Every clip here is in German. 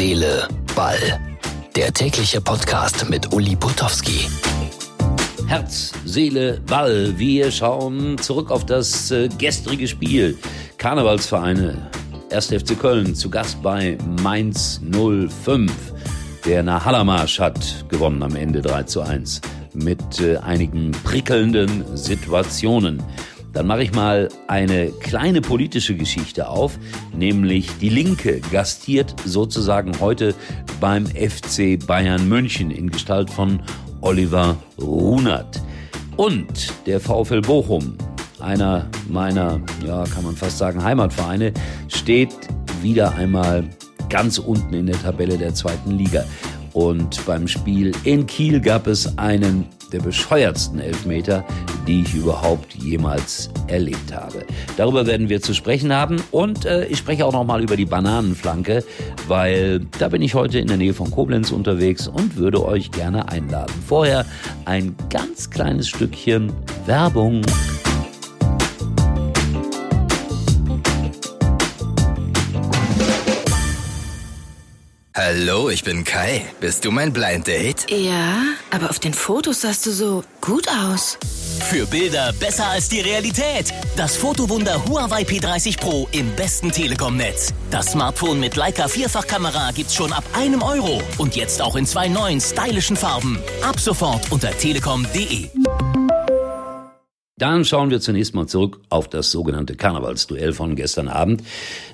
Seele, Ball. Der tägliche Podcast mit Uli Putowski. Herz, Seele, Ball. Wir schauen zurück auf das äh, gestrige Spiel. Karnevalsvereine. 1. FC Köln zu Gast bei Mainz 05. Der Nahallermarsch hat gewonnen am Ende 3 zu 1 mit äh, einigen prickelnden Situationen. Dann mache ich mal eine kleine politische Geschichte auf, nämlich die Linke gastiert sozusagen heute beim FC Bayern München in Gestalt von Oliver Runert. Und der VfL Bochum, einer meiner, ja, kann man fast sagen, Heimatvereine, steht wieder einmal ganz unten in der Tabelle der zweiten Liga. Und beim Spiel in Kiel gab es einen der bescheuertsten Elfmeter, die ich überhaupt jemals erlebt habe. Darüber werden wir zu sprechen haben und äh, ich spreche auch noch mal über die Bananenflanke, weil da bin ich heute in der Nähe von Koblenz unterwegs und würde euch gerne einladen. Vorher ein ganz kleines Stückchen Werbung. Hallo, ich bin Kai. Bist du mein Blind Date? Ja, aber auf den Fotos sahst du so gut aus. Für Bilder besser als die Realität. Das Fotowunder Huawei P30 Pro im besten Telekom-Netz. Das Smartphone mit Leica Vierfachkamera gibt's schon ab einem Euro. Und jetzt auch in zwei neuen stylischen Farben. Ab sofort unter telekom.de. Dann schauen wir zunächst mal zurück auf das sogenannte Karnevalsduell von gestern Abend.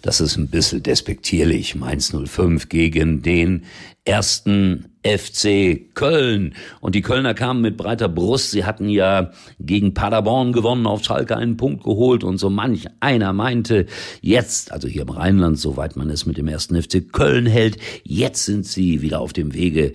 Das ist ein bisschen despektierlich. Mainz 05 gegen den ersten FC Köln. Und die Kölner kamen mit breiter Brust. Sie hatten ja gegen Paderborn gewonnen, auf Schalke einen Punkt geholt. Und so manch einer meinte, jetzt, also hier im Rheinland, soweit man es mit dem ersten FC Köln hält, jetzt sind sie wieder auf dem Wege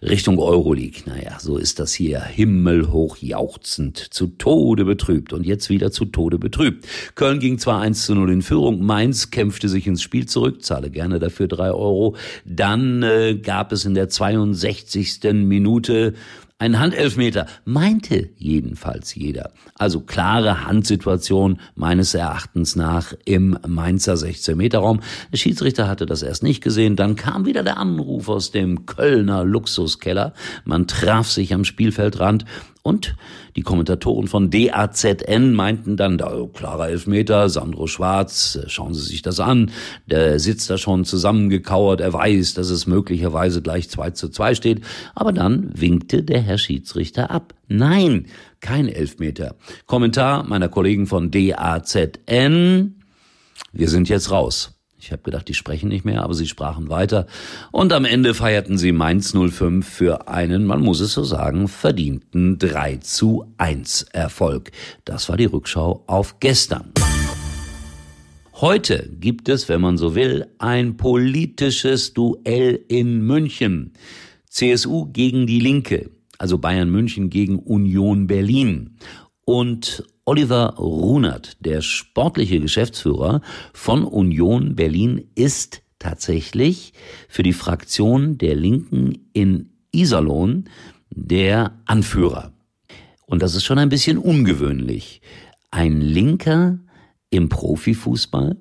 Richtung Euroleague. Naja, so ist das hier himmelhoch jauchzend, zu Tode betrübt. Und jetzt wieder zu Tode betrübt. Köln ging zwar 1 zu 0 in Führung, Mainz kämpfte sich ins Spiel zurück, zahle gerne dafür drei Euro. Dann äh, gab es in der 62 65. Minute ein Handelfmeter, meinte jedenfalls jeder. Also klare Handsituation meines Erachtens nach im Mainzer 16-Meter-Raum. Der Schiedsrichter hatte das erst nicht gesehen, dann kam wieder der Anruf aus dem Kölner Luxuskeller. Man traf sich am Spielfeldrand und die Kommentatoren von DAZN meinten dann, da klarer Elfmeter, Sandro Schwarz, schauen Sie sich das an, der sitzt da schon zusammengekauert, er weiß, dass es möglicherweise gleich 2 zu 2 steht, aber dann winkte der Herr Schiedsrichter ab. Nein, kein Elfmeter. Kommentar meiner Kollegen von DAZN, wir sind jetzt raus. Ich habe gedacht, die sprechen nicht mehr, aber sie sprachen weiter. Und am Ende feierten sie Mainz 05 für einen, man muss es so sagen, verdienten 3 zu 1 Erfolg. Das war die Rückschau auf gestern. Heute gibt es, wenn man so will, ein politisches Duell in München. CSU gegen die Linke, also Bayern München gegen Union Berlin. Und Oliver Runert, der sportliche Geschäftsführer von Union Berlin, ist tatsächlich für die Fraktion der Linken in Iserlohn der Anführer. Und das ist schon ein bisschen ungewöhnlich. Ein Linker im Profifußball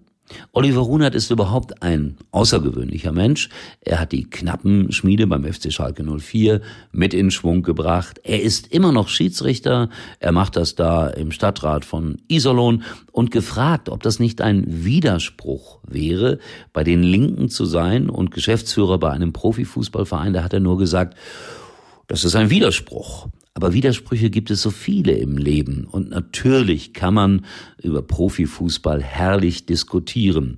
Oliver Runert ist überhaupt ein außergewöhnlicher Mensch. Er hat die knappen Schmiede beim FC Schalke 04 mit in Schwung gebracht. Er ist immer noch Schiedsrichter. Er macht das da im Stadtrat von Iserlohn und gefragt, ob das nicht ein Widerspruch wäre, bei den Linken zu sein und Geschäftsführer bei einem Profifußballverein. Da hat er nur gesagt, das ist ein Widerspruch. Aber Widersprüche gibt es so viele im Leben und natürlich kann man über Profifußball herrlich diskutieren.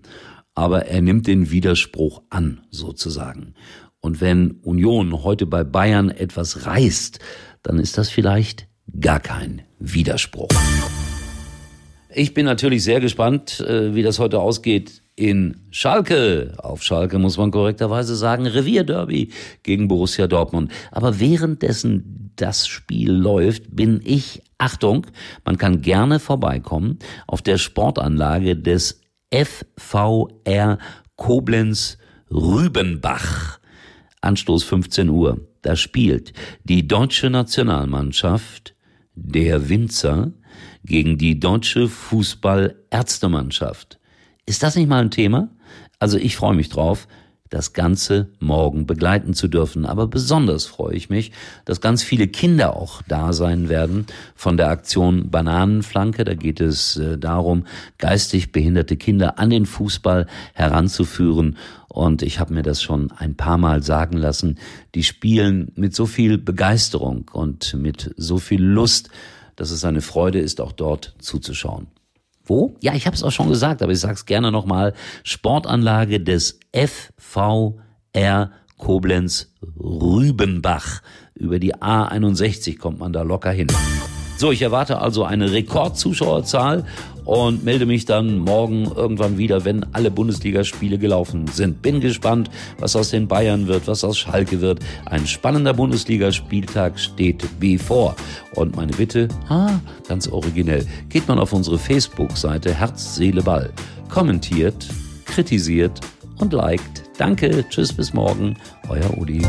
Aber er nimmt den Widerspruch an, sozusagen. Und wenn Union heute bei Bayern etwas reißt, dann ist das vielleicht gar kein Widerspruch. Ich bin natürlich sehr gespannt, äh, wie das heute ausgeht in Schalke. Auf Schalke muss man korrekterweise sagen, Revierderby gegen Borussia Dortmund. Aber währenddessen das Spiel läuft, bin ich, Achtung, man kann gerne vorbeikommen auf der Sportanlage des FVR Koblenz Rübenbach. Anstoß 15 Uhr. Da spielt die deutsche Nationalmannschaft der Winzer gegen die deutsche Fußballärztemannschaft. Ist das nicht mal ein Thema? Also ich freue mich drauf. Das Ganze morgen begleiten zu dürfen. Aber besonders freue ich mich, dass ganz viele Kinder auch da sein werden von der Aktion Bananenflanke. Da geht es äh, darum, geistig behinderte Kinder an den Fußball heranzuführen. Und ich habe mir das schon ein paar Mal sagen lassen. Die spielen mit so viel Begeisterung und mit so viel Lust, dass es eine Freude ist, auch dort zuzuschauen. Wo? Ja, ich habe es auch schon gesagt, aber ich sage es gerne nochmal. Sportanlage des FVR Koblenz Rübenbach. Über die A61 kommt man da locker hin. So, ich erwarte also eine Rekordzuschauerzahl und melde mich dann morgen irgendwann wieder, wenn alle Bundesligaspiele gelaufen sind. Bin gespannt, was aus den Bayern wird, was aus Schalke wird. Ein spannender Bundesligaspieltag steht bevor. Und meine Bitte, ah, ganz originell, geht man auf unsere Facebook-Seite Herz, Seele, Ball. Kommentiert, kritisiert und liked. Danke, tschüss, bis morgen, euer Udi.